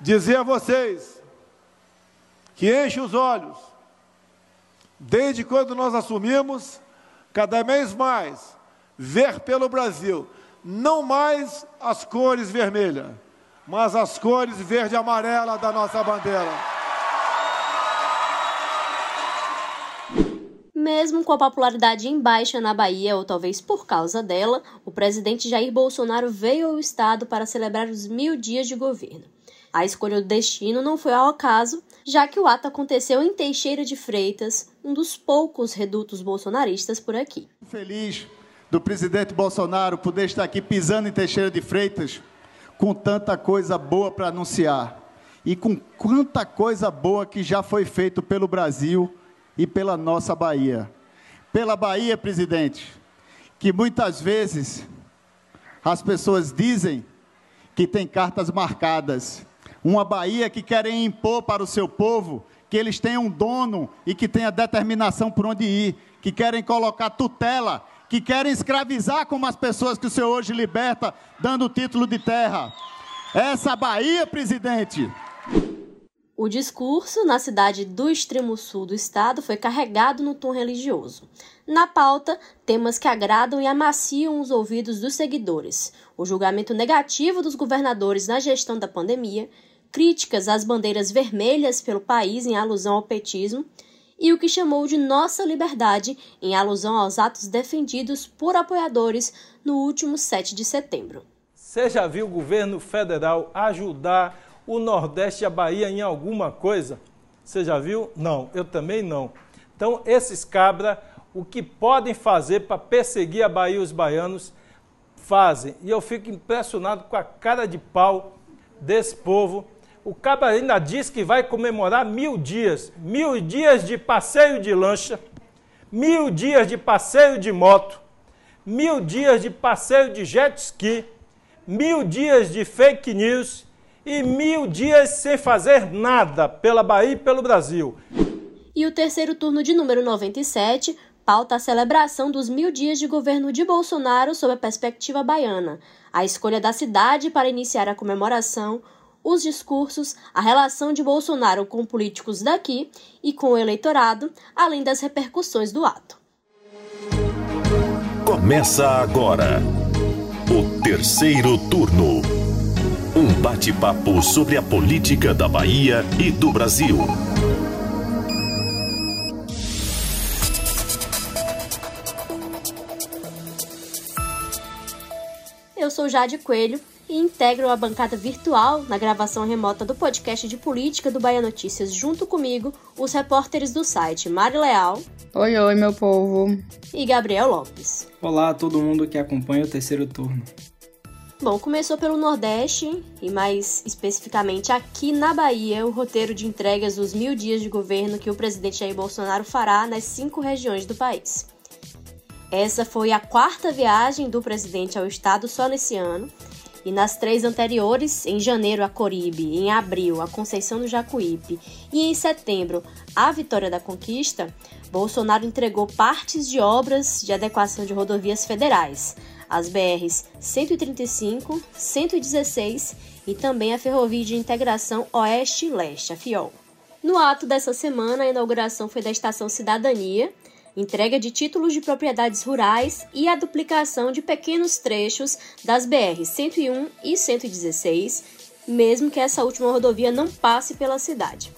dizer a vocês que enche os olhos, desde quando nós assumimos, cada vez mais, ver pelo Brasil, não mais as cores vermelha, mas as cores verde e amarela da nossa bandeira. Mesmo com a popularidade em baixa na Bahia, ou talvez por causa dela, o presidente Jair Bolsonaro veio ao estado para celebrar os mil dias de governo. A escolha do destino não foi ao acaso, já que o ato aconteceu em Teixeira de Freitas, um dos poucos redutos bolsonaristas por aqui. Feliz do presidente Bolsonaro poder estar aqui pisando em Teixeira de Freitas com tanta coisa boa para anunciar e com quanta coisa boa que já foi feito pelo Brasil e pela nossa Bahia. Pela Bahia, presidente, que muitas vezes as pessoas dizem que tem cartas marcadas uma Bahia que querem impor para o seu povo que eles tenham um dono e que tenha determinação por onde ir, que querem colocar tutela, que querem escravizar como as pessoas que o Senhor hoje liberta, dando título de terra. Essa Bahia, presidente. O discurso na cidade do extremo sul do estado foi carregado no tom religioso. Na pauta, temas que agradam e amaciam os ouvidos dos seguidores: o julgamento negativo dos governadores na gestão da pandemia, críticas às bandeiras vermelhas pelo país em alusão ao petismo e o que chamou de Nossa Liberdade em alusão aos atos defendidos por apoiadores no último 7 de setembro. Você já viu o governo federal ajudar o Nordeste e a Bahia em alguma coisa? Você já viu? Não, eu também não. Então, esses cabra, o que podem fazer para perseguir a Bahia e os baianos, fazem. E eu fico impressionado com a cara de pau desse povo o Cabo ainda diz que vai comemorar mil dias, mil dias de passeio de lancha, mil dias de passeio de moto, mil dias de passeio de jet ski, mil dias de fake news e mil dias sem fazer nada pela Bahia e pelo Brasil. E o terceiro turno de número 97 pauta a celebração dos mil dias de governo de Bolsonaro sob a perspectiva baiana, a escolha da cidade para iniciar a comemoração, os discursos, a relação de Bolsonaro com políticos daqui e com o eleitorado, além das repercussões do ato. Começa agora o terceiro turno. Um bate-papo sobre a política da Bahia e do Brasil. Eu sou Jade Coelho e integram a bancada virtual na gravação remota do podcast de política do Bahia Notícias, junto comigo, os repórteres do site Mari Leal. Oi, oi, meu povo. E Gabriel Lopes. Olá a todo mundo que acompanha o terceiro turno. Bom, começou pelo Nordeste e mais especificamente aqui na Bahia, o roteiro de entregas dos mil dias de governo que o presidente Jair Bolsonaro fará nas cinco regiões do país. Essa foi a quarta viagem do presidente ao estado só nesse ano e nas três anteriores, em janeiro a Coribe, em abril a Conceição do Jacuípe e em setembro a Vitória da Conquista, Bolsonaro entregou partes de obras de adequação de rodovias federais, as BRs 135, 116 e também a Ferrovia de Integração Oeste-Leste, a FIOL. No ato dessa semana, a inauguração foi da Estação Cidadania, entrega de títulos de propriedades rurais e a duplicação de pequenos trechos das BR 101 e 116, mesmo que essa última rodovia não passe pela cidade.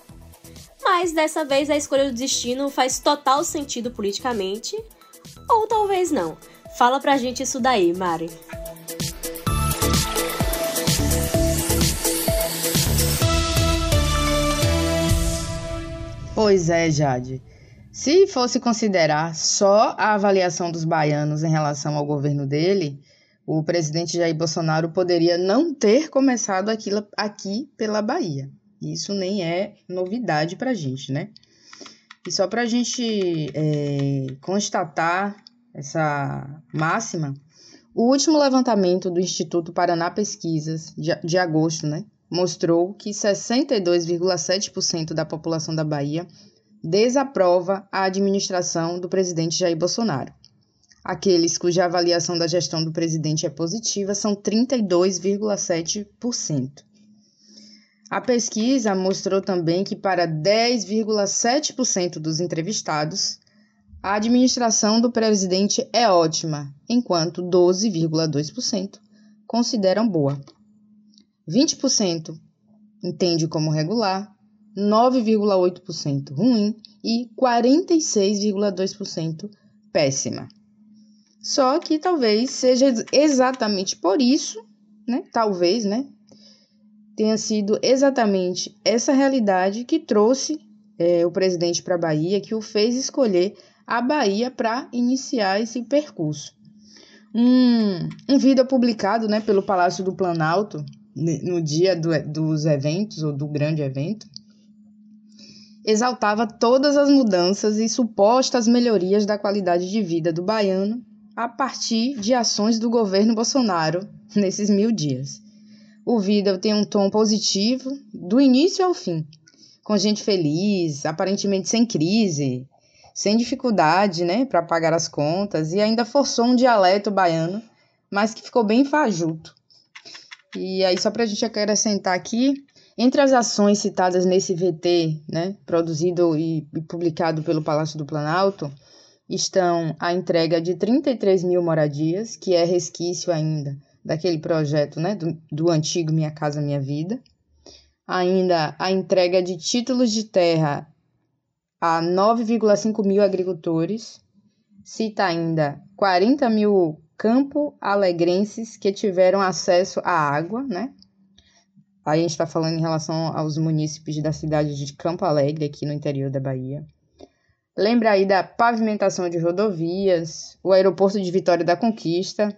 Mas dessa vez a escolha do destino faz total sentido politicamente, ou talvez não. Fala pra gente isso daí, Mari. Pois é, Jade. Se fosse considerar só a avaliação dos baianos em relação ao governo dele, o presidente Jair Bolsonaro poderia não ter começado aquilo aqui pela Bahia. Isso nem é novidade para a gente, né? E só para a gente é, constatar essa máxima, o último levantamento do Instituto Paraná Pesquisas, de, de agosto, né, mostrou que 62,7% da população da Bahia desaprova a administração do presidente Jair Bolsonaro. Aqueles cuja avaliação da gestão do presidente é positiva são 32,7%. A pesquisa mostrou também que para 10,7% dos entrevistados, a administração do presidente é ótima, enquanto 12,2% consideram boa. 20% entende como regular, 9,8% ruim e 46,2% péssima. Só que talvez seja exatamente por isso, né? Talvez, né? Tenha sido exatamente essa realidade que trouxe é, o presidente para a Bahia, que o fez escolher a Bahia para iniciar esse percurso. Um, um vídeo publicado né, pelo Palácio do Planalto no dia do, dos eventos, ou do grande evento, exaltava todas as mudanças e supostas melhorias da qualidade de vida do baiano a partir de ações do governo Bolsonaro nesses mil dias. O vídeo tem um tom positivo do início ao fim, com gente feliz, aparentemente sem crise, sem dificuldade né, para pagar as contas e ainda forçou um dialeto baiano, mas que ficou bem fajuto. E aí, só para a gente acrescentar aqui, entre as ações citadas nesse VT, né, produzido e publicado pelo Palácio do Planalto, estão a entrega de 33 mil moradias, que é resquício ainda daquele projeto né, do, do antigo Minha Casa Minha Vida. Ainda a entrega de títulos de terra a 9,5 mil agricultores. Cita ainda 40 mil campo alegrenses que tiveram acesso à água, né? Aí a gente está falando em relação aos munícipes da cidade de Campo Alegre, aqui no interior da Bahia. Lembra aí da pavimentação de rodovias, o aeroporto de Vitória da Conquista,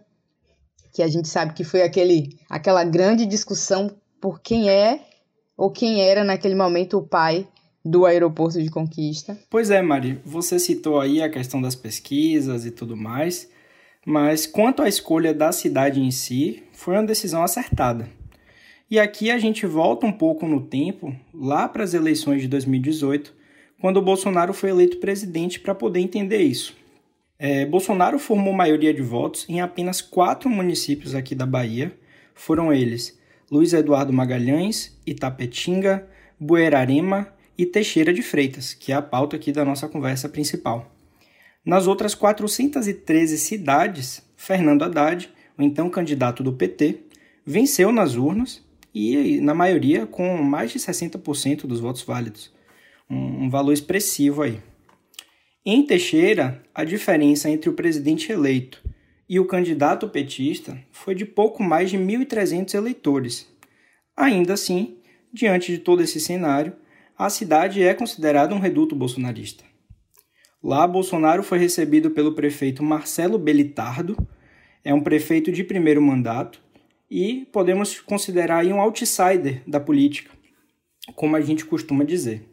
que a gente sabe que foi aquele, aquela grande discussão por quem é ou quem era naquele momento o pai do aeroporto de Conquista. Pois é, Mari, você citou aí a questão das pesquisas e tudo mais, mas quanto à escolha da cidade em si, foi uma decisão acertada. E aqui a gente volta um pouco no tempo, lá para as eleições de 2018, quando o Bolsonaro foi eleito presidente para poder entender isso. É, Bolsonaro formou maioria de votos em apenas quatro municípios aqui da Bahia. Foram eles Luiz Eduardo Magalhães, Itapetinga, Buerarema e Teixeira de Freitas, que é a pauta aqui da nossa conversa principal. Nas outras 413 cidades, Fernando Haddad, o então candidato do PT, venceu nas urnas e, na maioria, com mais de 60% dos votos válidos um, valor expressivo aí. Em Teixeira, a diferença entre o presidente eleito e o candidato petista foi de pouco mais de 1.300 eleitores. Ainda assim, diante de todo esse cenário, a cidade é considerada um reduto bolsonarista. Lá, Bolsonaro foi recebido pelo prefeito Marcelo Belitardo, é um prefeito de primeiro mandato e podemos considerar um outsider da política, como a gente costuma dizer.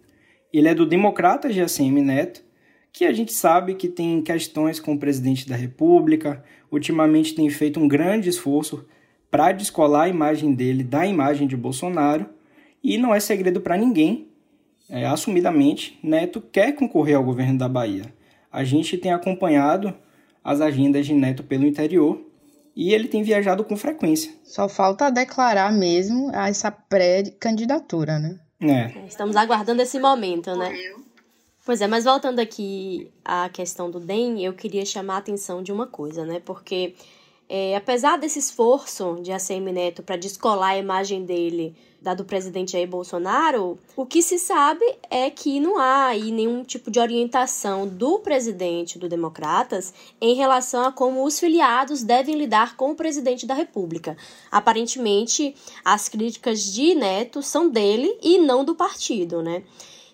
Ele é do democrata GSM Neto, que a gente sabe que tem questões com o presidente da República, ultimamente tem feito um grande esforço para descolar a imagem dele da imagem de Bolsonaro, e não é segredo para ninguém, é, assumidamente, Neto quer concorrer ao governo da Bahia. A gente tem acompanhado as agendas de Neto pelo interior e ele tem viajado com frequência. Só falta declarar mesmo essa pré-candidatura, né? É. Estamos aguardando esse momento, né? Pois é, mas voltando aqui à questão do DEM, eu queria chamar a atenção de uma coisa, né? Porque é, apesar desse esforço de ACM Neto para descolar a imagem dele da do presidente Jair Bolsonaro, o que se sabe é que não há aí nenhum tipo de orientação do presidente do Democratas em relação a como os filiados devem lidar com o presidente da República. Aparentemente, as críticas de Neto são dele e não do partido, né?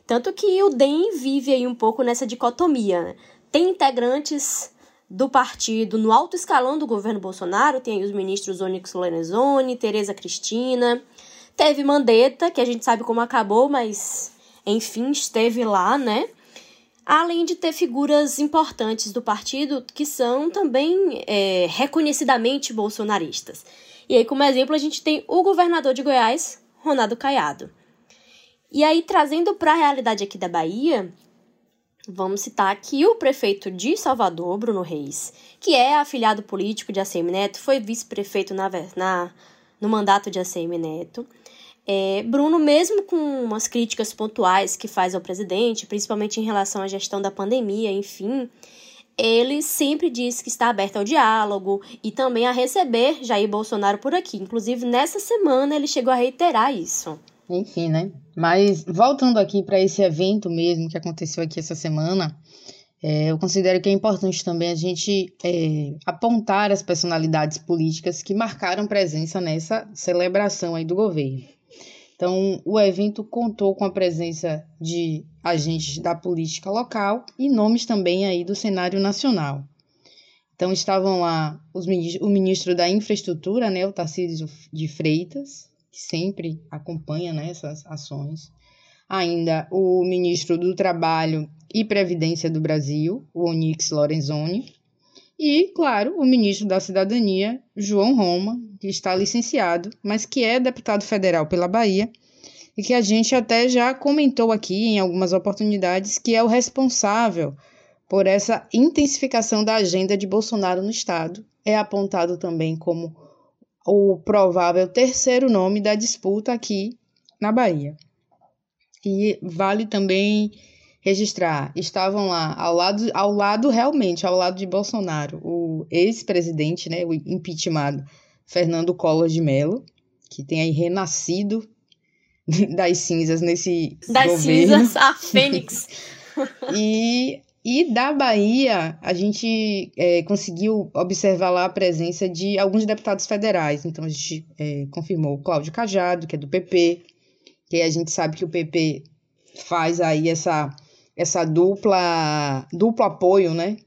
Tanto que o DEM vive aí um pouco nessa dicotomia. Né? Tem integrantes do partido no alto escalão do governo Bolsonaro, tem os ministros Onyx Lorenzoni, Tereza Cristina, Teve Mandetta, que a gente sabe como acabou, mas enfim, esteve lá, né? Além de ter figuras importantes do partido que são também é, reconhecidamente bolsonaristas. E aí, como exemplo, a gente tem o governador de Goiás, Ronaldo Caiado. E aí, trazendo para a realidade aqui da Bahia, vamos citar aqui o prefeito de Salvador, Bruno Reis, que é afiliado político de ACM Neto, foi vice-prefeito na, na, no mandato de ACM Neto É, Bruno, mesmo com umas críticas pontuais que faz ao presidente, principalmente em relação à gestão da pandemia, enfim, ele sempre diz que está aberto ao diálogo e também a receber Jair Bolsonaro por aqui. Inclusive, nessa semana ele chegou a reiterar isso. Enfim, né? Mas voltando aqui para esse evento mesmo que aconteceu aqui essa semana, é, eu considero que é importante também a gente é, apontar as personalidades políticas que marcaram presença nessa celebração aí do governo. Então, o evento contou com a presença de agentes da política local e nomes também aí do cenário nacional. Então, estavam lá os, o ministro da Infraestrutura, né, o Tarcísio de Freitas, que sempre acompanha né, essas ações. Ainda o ministro do Trabalho e Previdência do Brasil, o Onyx Lorenzoni. E, claro, o ministro da Cidadania, João Roma, que está licenciado, mas que é deputado federal pela Bahia e que a gente até já comentou aqui em algumas oportunidades que é o responsável por essa intensificação da agenda de Bolsonaro no estado. É apontado também como o provável terceiro nome da disputa aqui na Bahia. E vale também registrar, estavam lá ao lado, ao lado realmente, ao lado de Bolsonaro, o ex-presidente, né, o impeachmentado Fernando Collor de Mello, que tem aí renascido das cinzas nesse das governo. cinzas a fênix e e da Bahia, a gente é, conseguiu observar lá a presença de alguns deputados federais. Então, a gente é, confirmou o Cláudio Cajado, que é do PP, que a gente sabe que o PP faz aí essa, essa dupla, duplo apoio, né?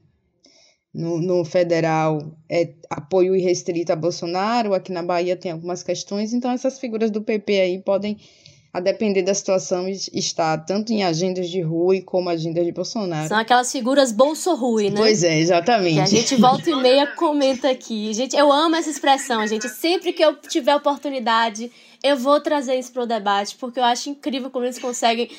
No, no federal é apoio irrestrito a Bolsonaro, aqui na Bahia tem algumas questões, então essas figuras do PP aí podem a depender da situação, está tanto em agendas de Rui como agendas de Bolsonaro. São aquelas figuras Bolso-Rui, né? Pois é, exatamente. Que a gente volta e meia comenta aqui. Gente, eu amo essa expressão, gente. Sempre que eu tiver oportunidade, eu vou trazer isso para o debate, porque eu acho incrível como eles conseguem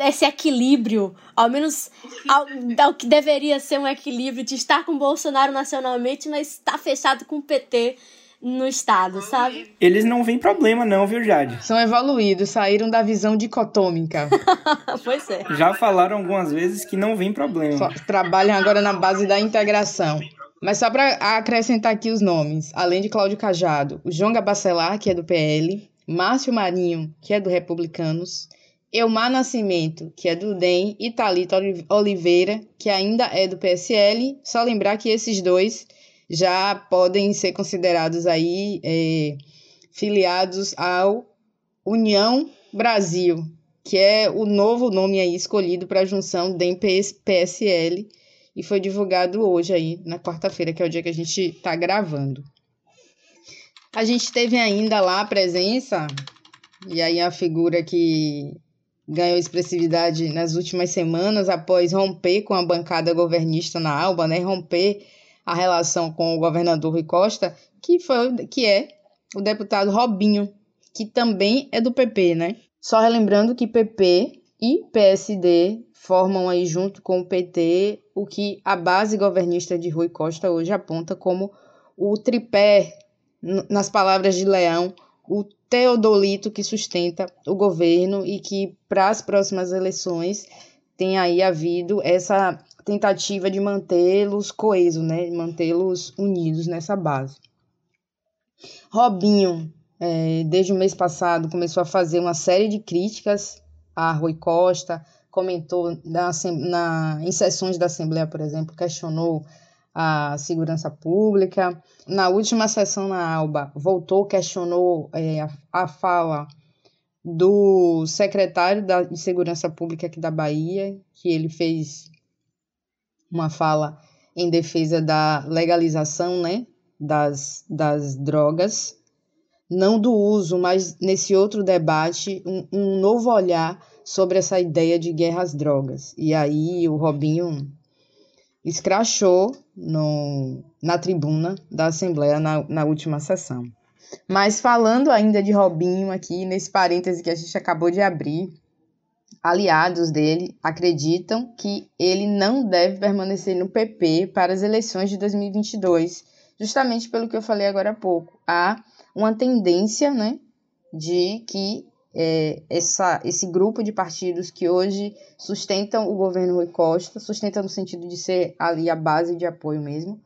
esse equilíbrio, ao menos ao, ao, que deveria ser um equilíbrio de estar com Bolsonaro nacionalmente, mas estar fechado com o PT no estado, sabe? Eles não veem problema não, viu, Jade? São evoluídos, saíram da visão dicotômica. pois é. Já falaram algumas vezes que não vem problema. Trabalham agora na base da integração. Mas só para acrescentar aqui os nomes, além de Cláudio Cajado, o João Gabacelar, que é do PL, Márcio Marinho, que é do Republicanos, Elmar Nascimento, que é do DEM, e Thalita Oliveira, que ainda é do PSL. Só lembrar que esses dois já podem ser considerados aí é, filiados ao União Brasil, que é o novo nome aí escolhido para a junção DEM-PSL e foi divulgado hoje aí, na quarta-feira, que é o dia que a gente está gravando. A gente teve ainda lá a presença, e aí a figura que ganhou expressividade nas últimas semanas após romper com a bancada governista na Alba, né? Romper a relação com o governador Rui Costa, que, foi, que é o deputado Robinho, que também é do PP, né? Só relembrando que PP e PSD formam aí junto com o PT o que a base governista de Rui Costa hoje aponta como o tripé, nas palavras de Leão, o teodolito que sustenta o governo e que para as próximas eleições tem aí havido essa tentativa de mantê-los coesos, né? mantê-los unidos nessa base. Robinho, é, desde o mês passado, começou a fazer uma série de críticas a Rui Costa, comentou na, na, em sessões da Assembleia, por exemplo, questionou a segurança pública. Na última sessão na ALBA, voltou, questionou é, a, a fala do secretário da, de Segurança Pública aqui da Bahia, que ele fez uma fala em defesa da legalização né, das, das drogas, não do uso, mas nesse outro debate, um, um novo olhar sobre essa ideia de guerra às drogas. E aí o Robinho escrachou no, na tribuna da Assembleia na, na última sessão. Mas falando ainda de Robinho aqui, nesse parêntese que a gente acabou de abrir, aliados dele acreditam que ele não deve permanecer no PP para as eleições de 2022, justamente pelo que eu falei agora há pouco. Há uma tendência, né, de que é, essa, esse grupo de partidos que hoje sustentam o governo Rui Costa, sustentam no sentido de ser ali a base de apoio mesmo,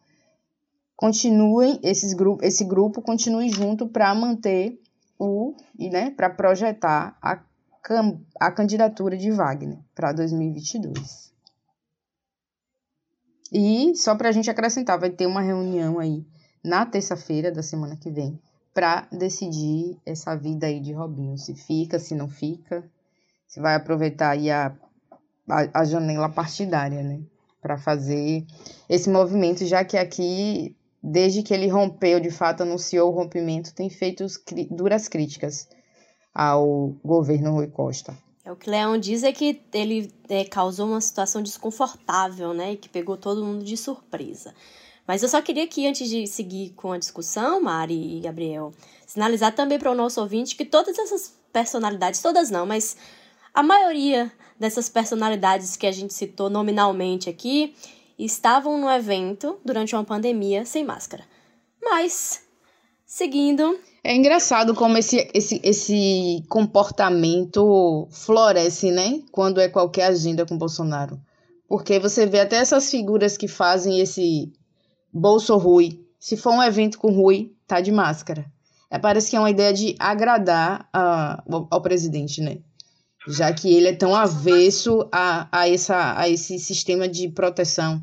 continuem, esses grupo, esse grupo continue junto para manter o, e né, para projetar a, a candidatura de Wagner para 2022. E só para a gente acrescentar, vai ter uma reunião aí na terça-feira da semana que vem para decidir essa vida aí de Robinho, se fica, se não fica, se vai aproveitar aí a, a, a janela partidária, né, para fazer esse movimento, já que aqui, desde que ele rompeu, de fato anunciou o rompimento, tem feito duras críticas ao governo Rui Costa. É, o que Leão diz é que ele é, causou uma situação desconfortável, né, e que pegou todo mundo de surpresa. Mas eu só queria aqui, antes de seguir com a discussão, Mari e Gabriel, sinalizar também para o nosso ouvinte que todas essas personalidades, todas não, mas a maioria dessas personalidades que a gente citou nominalmente aqui estavam no evento durante uma pandemia sem máscara. Mas, seguindo. É engraçado como esse, esse, esse comportamento floresce, né? Quando é qualquer agenda com Bolsonaro. Porque você vê até essas figuras que fazem esse Bolso Rui. Se for um evento com Rui, tá de máscara. É, parece que é uma ideia de agradar a, ao, ao presidente, né? Já que ele é tão avesso a, a, essa, a esse sistema de proteção,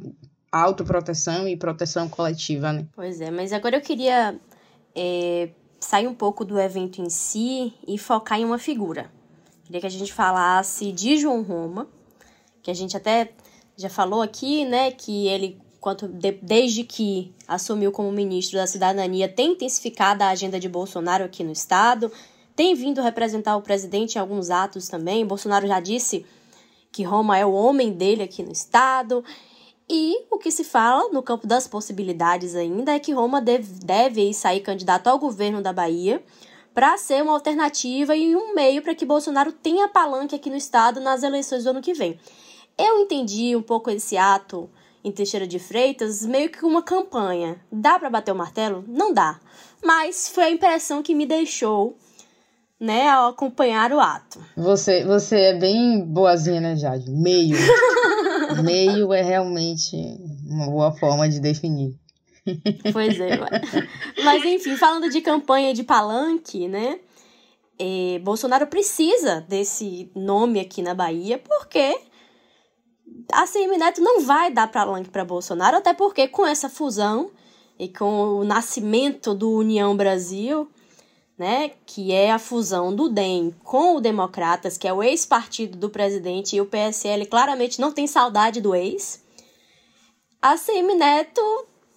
autoproteção e proteção coletiva, né? Pois é, mas agora eu queria é, sair um pouco do evento em si e focar em uma figura. Queria que a gente falasse de João Roma, que a gente até já falou aqui, né, que ele quanto de, desde que assumiu como ministro da Cidadania, tem intensificado a agenda de Bolsonaro aqui no estado, tem vindo representar o presidente em alguns atos também. Bolsonaro já disse que Roma é o homem dele aqui no estado. E o que se fala no campo das possibilidades ainda é que Roma deve, deve sair candidato ao governo da Bahia para ser uma alternativa e um meio para que Bolsonaro tenha palanque aqui no estado nas eleições do ano que vem. Eu entendi um pouco esse ato em Teixeira de Freitas meio que uma campanha. Dá para bater o martelo? Não dá. Mas foi a impressão que me deixou, né, ao acompanhar o ato. Você, você é bem boazinha, né, Jade? Meio. Meio é realmente uma boa forma de definir. Pois é. Mas enfim, falando de campanha de palanque, né? É, Bolsonaro precisa desse nome aqui na Bahia porque a CM Neto não vai dar palanque para Bolsonaro, até porque com essa fusão e com o nascimento do União Brasil, né, que é a fusão do DEM com o Democratas, que é o ex-partido do presidente, e o PSL claramente não tem saudade do ex, a CM Neto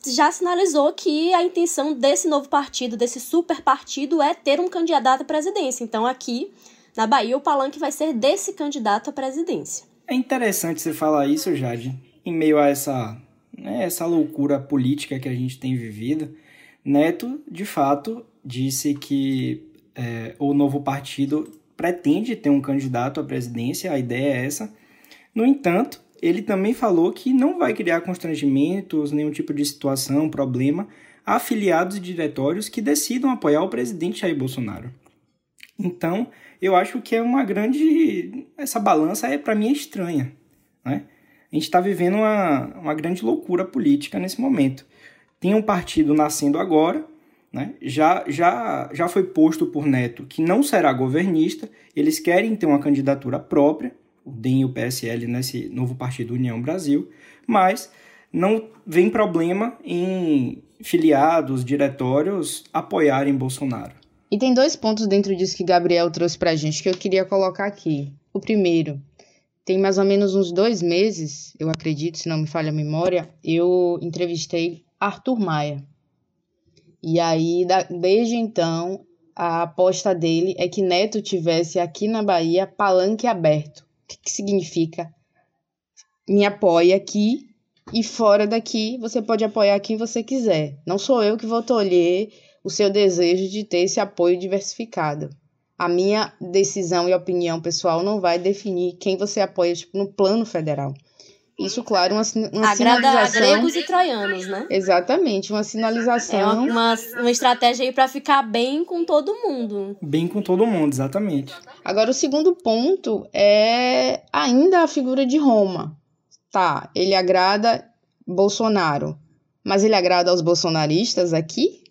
já sinalizou que a intenção desse novo partido, desse super partido, é ter um candidato à presidência. Então aqui na Bahia o palanque vai ser desse candidato à presidência. É interessante você falar isso, Jade, em meio a essa, né, essa loucura política que a gente tem vivido. Neto, de fato, disse que é, o novo partido pretende ter um candidato à presidência, a ideia é essa. No entanto, ele também falou que não vai criar constrangimentos, nenhum tipo de situação, problema, a afiliados e diretórios que decidam apoiar o presidente Jair Bolsonaro. Então, eu acho que é uma grande. Essa balança, é para mim, é estranha. Né? A gente está vivendo uma, uma grande loucura política nesse momento. Tem um partido nascendo agora, né? já, já, já foi posto por Neto que não será governista, eles querem ter uma candidatura própria, o DEM e o PSL nesse novo partido União Brasil, mas não vem problema em filiados, diretórios apoiarem Bolsonaro. E tem dois pontos dentro disso que Gabriel trouxe pra gente que eu queria colocar aqui. O primeiro, tem mais ou menos uns dois meses, eu acredito, se não me falha a memória, eu entrevistei Arthur Maia. E aí, desde então, a aposta dele é que Neto tivesse aqui na Bahia palanque aberto. O que, que significa? Me apoia aqui e fora daqui você pode apoiar quem você quiser. Não sou eu que vou tolher o seu desejo de ter esse apoio diversificado. A minha decisão e opinião pessoal não vai definir quem você apoia tipo, no plano federal. Isso, claro, uma, uma Agrada sinalização. gregos e troianos, né? Exatamente, uma sinalização. É uma, uma, uma estratégia aí para ficar bem com todo mundo. Bem com todo mundo, exatamente. Agora, o segundo ponto é ainda a figura de Roma. Tá, ele agrada Bolsonaro, mas ele agrada aos bolsonaristas aqui?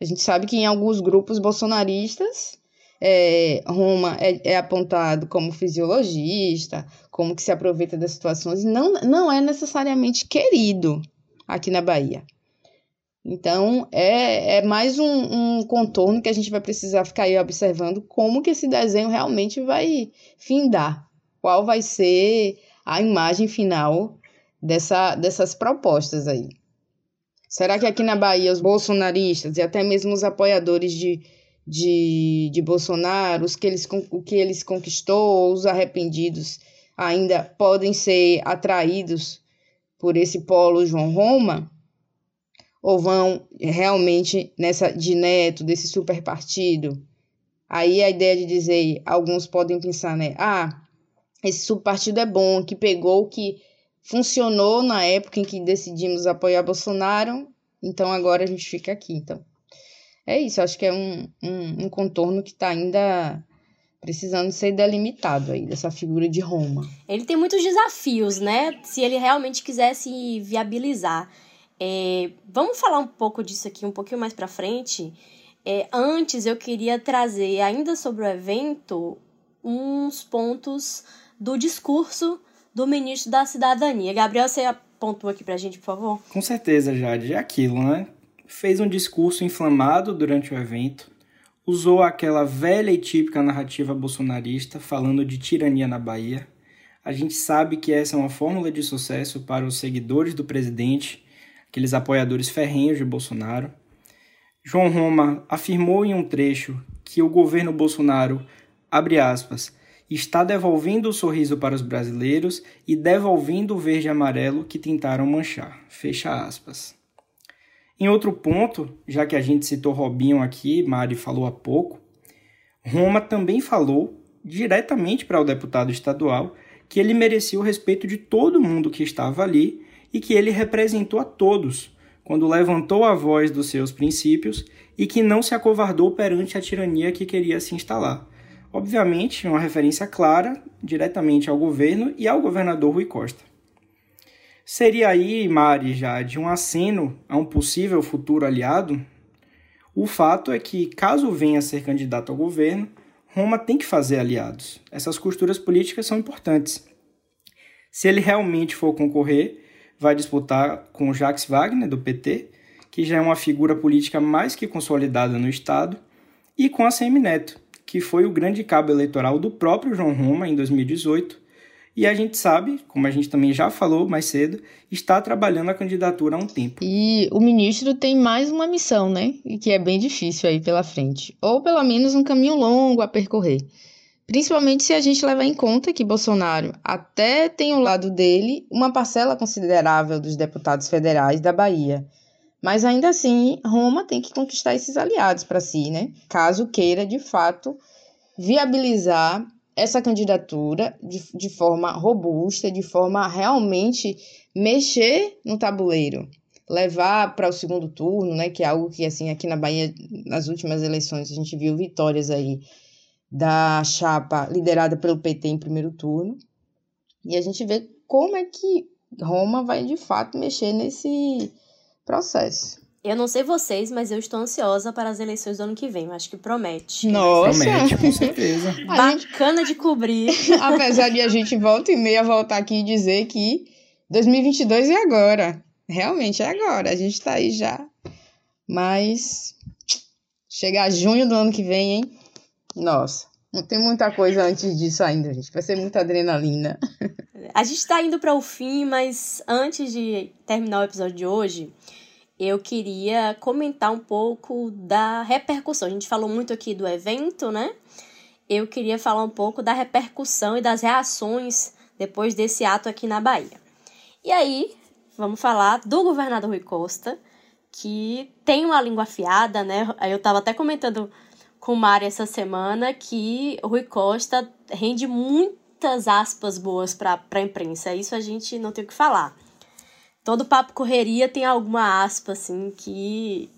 A gente sabe que em alguns grupos bolsonaristas, é, Roma é, é, apontado como fisiologista, como que se aproveita das situações, não, não é necessariamente querido aqui na Bahia. Então, é, é mais um, um contorno que a gente vai precisar ficar aí observando como que esse desenho realmente vai findar. Qual vai ser a imagem final dessa, dessas propostas aí. Será que aqui na Bahia os bolsonaristas e até mesmo os apoiadores de, de, de Bolsonaro, os que eles, o que eles conquistou, os arrependidos, ainda podem ser atraídos por esse polo João Roma? Ou vão realmente nessa de neto, desse super partido? Aí a ideia de dizer, alguns podem pensar, né? Ah, esse subpartido é bom, que pegou que funcionou na época em que decidimos apoiar Bolsonaro, então agora a gente fica aqui. Então, é isso, acho que é um, um, um contorno que está ainda precisando ser delimitado aí, dessa figura de Roma. Ele tem muitos desafios, né? Se ele realmente quisesse viabilizar. É, vamos falar um pouco disso aqui um pouquinho mais para frente. É, antes, eu queria trazer, ainda sobre o evento, uns pontos do discurso do ministro da Cidadania. Gabriel, você apontou aqui pra gente, por favor? Com certeza, Jade. É aquilo, né? Fez um discurso inflamado durante o evento, usou aquela velha e típica narrativa bolsonarista falando de tirania na Bahia. A gente sabe que essa é uma fórmula de sucesso para os seguidores do presidente, aqueles apoiadores ferrenhos de Bolsonaro. João Roma afirmou em um trecho que o governo Bolsonaro, abre aspas, está devolvendo o sorriso para os brasileiros e devolvendo o verde e amarelo que tentaram manchar. Fecha aspas. Em outro ponto, já que a gente citou Robinho aqui, Mari falou há pouco, Roma também falou diretamente para o deputado estadual que ele merecia o respeito de todo mundo que estava ali e que ele representou a todos quando levantou a voz dos seus princípios e que não se acovardou perante a tirania que queria se instalar. Obviamente, uma referência clara diretamente ao governo e ao governador Rui Costa. Seria aí, Mari, já de um aceno a um possível futuro aliado? O fato é que, caso venha a ser candidato ao governo, Roma tem que fazer aliados. Essas costuras políticas são importantes. Se ele realmente for concorrer, vai disputar com Jacques Wagner, do PT, que já é uma figura política mais que consolidada no Estado, e com a Semineto, que foi o grande cabo eleitoral do próprio João Roma em 2018. E a gente sabe, como a gente também já falou mais cedo, está trabalhando a candidatura há um tempo. E o ministro tem mais uma missão, né? Que é bem difícil aí pela frente. Ou pelo menos um caminho longo a percorrer. Principalmente se a gente levar em conta que Bolsonaro até tem ao lado dele uma parcela considerável dos deputados federais da Bahia. Mas ainda assim, Roma tem que conquistar esses aliados para si, né? Caso queira, de fato, viabilizar essa candidatura de, de forma robusta, de forma a realmente mexer no tabuleiro, levar para o segundo turno, né? Que é algo que, assim, aqui na Bahia, nas últimas eleições, a gente viu vitórias aí da chapa liderada pelo PT em primeiro turno. E a gente vê como é que Roma vai, de fato, mexer nesse processo. Eu não sei vocês, mas eu estou ansiosa para as eleições do ano que vem. Eu acho que promete. Nossa! Promete, com certeza. Bacana de cobrir. Apesar de a gente volta e meia voltar aqui e dizer que 2022 é agora. Realmente é agora. A gente está aí já. Mas chegar junho do ano que vem, hein? Nossa. Não tem muita coisa antes disso ainda, gente. Vai ser muita adrenalina. A gente está indo para o fim, mas antes de terminar o episódio de hoje, eu queria comentar um pouco da repercussão. A gente falou muito aqui do evento, né? Eu queria falar um pouco da repercussão e das reações depois desse ato aqui na Bahia. E aí, vamos falar do governador Rui Costa, que tem uma língua afiada, né? Eu estava até comentando com o Mário essa semana que Rui Costa rende muitas aspas boas para a imprensa. Isso a gente não tem o que falar. Todo papo correria tem alguma aspa, assim, que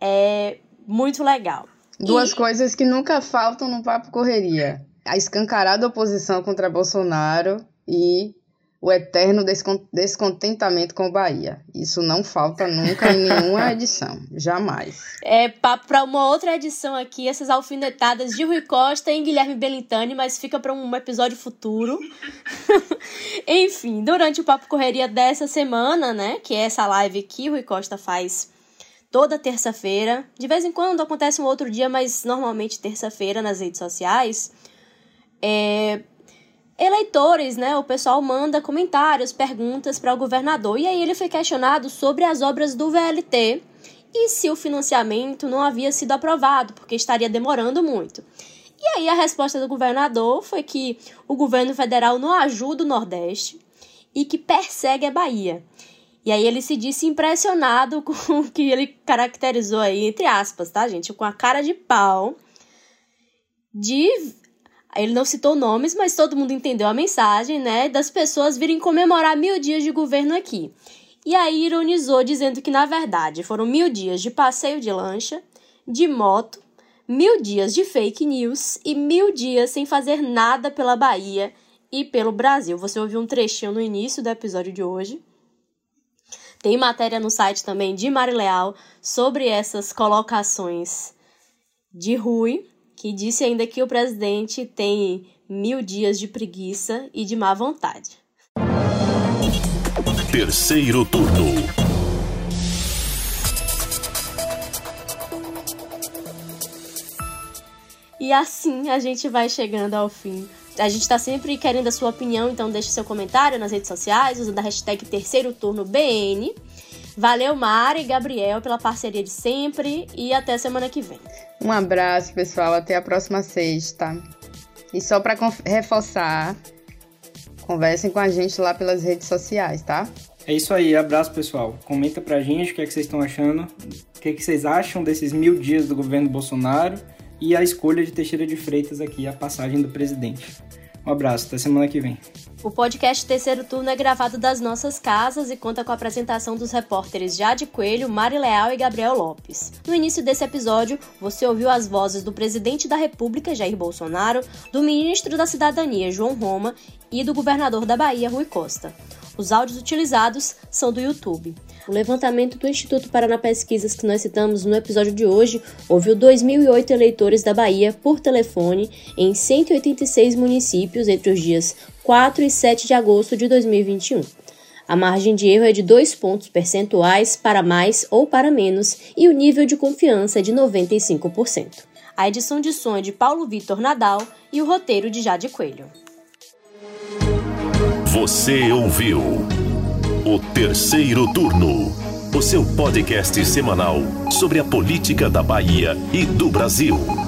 é muito legal. Duas e... coisas que nunca faltam no papo correria: a escancarada oposição contra Bolsonaro e o eterno descontentamento com Bahia. Isso não falta nunca em nenhuma edição, jamais. É papo para uma outra edição aqui, essas alfinetadas de Rui Costa e Guilherme Belintani, mas fica para um episódio futuro. Enfim, durante o Papo Correria dessa semana, né, que é essa live que o Rui Costa faz toda terça-feira. De vez em quando acontece um outro dia, mas normalmente terça-feira nas redes sociais. É, eleitores, né? O pessoal manda comentários, perguntas para o governador. E aí ele foi questionado sobre as obras do VLT e se o financiamento não havia sido aprovado, porque estaria demorando muito. E aí a resposta do governador foi que o governo federal não ajuda o Nordeste e que persegue a Bahia. E aí ele se disse impressionado com o que ele caracterizou aí, entre aspas, tá, gente? Com a cara de pau de ele não citou nomes, mas todo mundo entendeu a mensagem, né? Das pessoas virem comemorar mil dias de governo aqui. E aí ironizou, dizendo que, na verdade, foram mil dias de passeio de lancha, de moto, mil dias de fake news e mil dias sem fazer nada pela Bahia e pelo Brasil. Você ouviu um trechinho no início do episódio de hoje. Tem matéria no site também de Mari Leal sobre essas colocações de Rui que disse ainda que o presidente tem mil dias de preguiça e de má vontade. Terceiro turno. E assim a gente vai chegando ao fim. A gente está sempre querendo a sua opinião, então deixe seu comentário nas redes sociais usando a hashtag Terceiro Turno BN. Valeu, Mari e Gabriel, pela parceria de sempre e até semana que vem. Um abraço, pessoal. Até a próxima sexta. E só para reforçar, conversem com a gente lá pelas redes sociais, tá? É isso aí, abraço pessoal. Comenta pra gente o que, é que vocês estão achando, o que, é que vocês acham desses mil dias do governo Bolsonaro e a escolha de Teixeira de Freitas aqui, a passagem do presidente. Um abraço, até semana que vem. O podcast Terceiro Turno é gravado das nossas casas e conta com a apresentação dos repórteres Jade Coelho, Mari Leal e Gabriel Lopes. No início desse episódio, você ouviu as vozes do presidente da República, Jair Bolsonaro, do ministro da Cidadania, João Roma, e do governador da Bahia, Rui Costa. Os áudios utilizados são do YouTube. O levantamento do Instituto Paraná Pesquisas que nós citamos no episódio de hoje ouviu 2.008 eleitores da Bahia por telefone em 186 municípios entre os dias 4 e 7 de agosto de 2021. A margem de erro é de 2 pontos percentuais para mais ou para menos e o nível de confiança é de 95%. A edição de som é de Paulo Vitor Nadal e o roteiro de Jade Coelho. Você ouviu o terceiro turno, o seu podcast semanal sobre a política da Bahia e do Brasil.